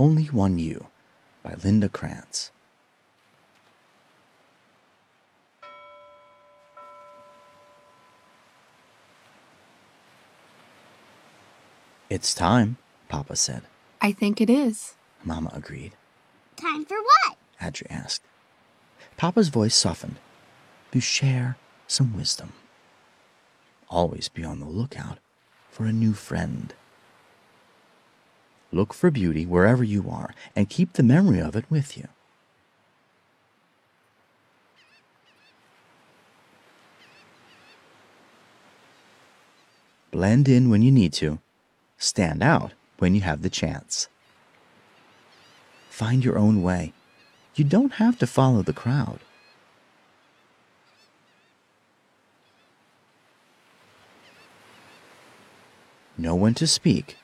Only One You by Linda Kranz. It's time, Papa said. I think it is. Mama agreed. Time for what? Adri asked. Papa's voice softened. To share some wisdom. Always be on the lookout for a new friend. Look for beauty wherever you are and keep the memory of it with you. Blend in when you need to. Stand out when you have the chance. Find your own way. You don't have to follow the crowd. Know when to speak.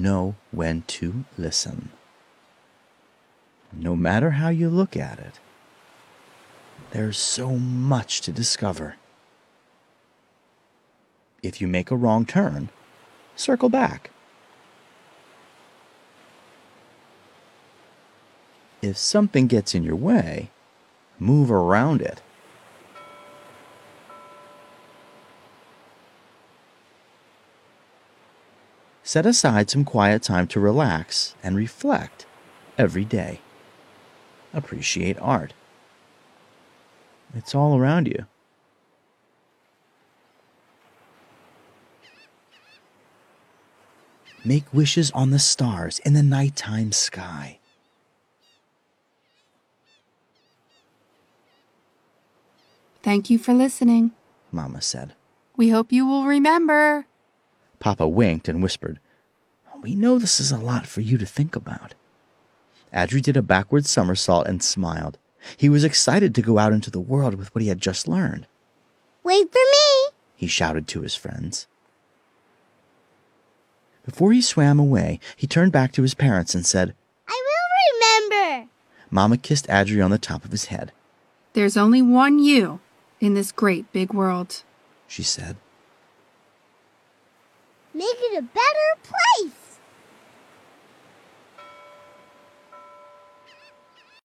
Know when to listen. No matter how you look at it, there's so much to discover. If you make a wrong turn, circle back. If something gets in your way, move around it. Set aside some quiet time to relax and reflect every day. Appreciate art. It's all around you. Make wishes on the stars in the nighttime sky. Thank you for listening. Mama said. We hope you will remember. Papa winked and whispered, We know this is a lot for you to think about. Adri did a backward somersault and smiled. He was excited to go out into the world with what he had just learned. Wait for me! He shouted to his friends. Before he swam away, he turned back to his parents and said, I will remember! Mama kissed Adri on the top of his head. There's only one you in this great big world. She said. Make it a better place!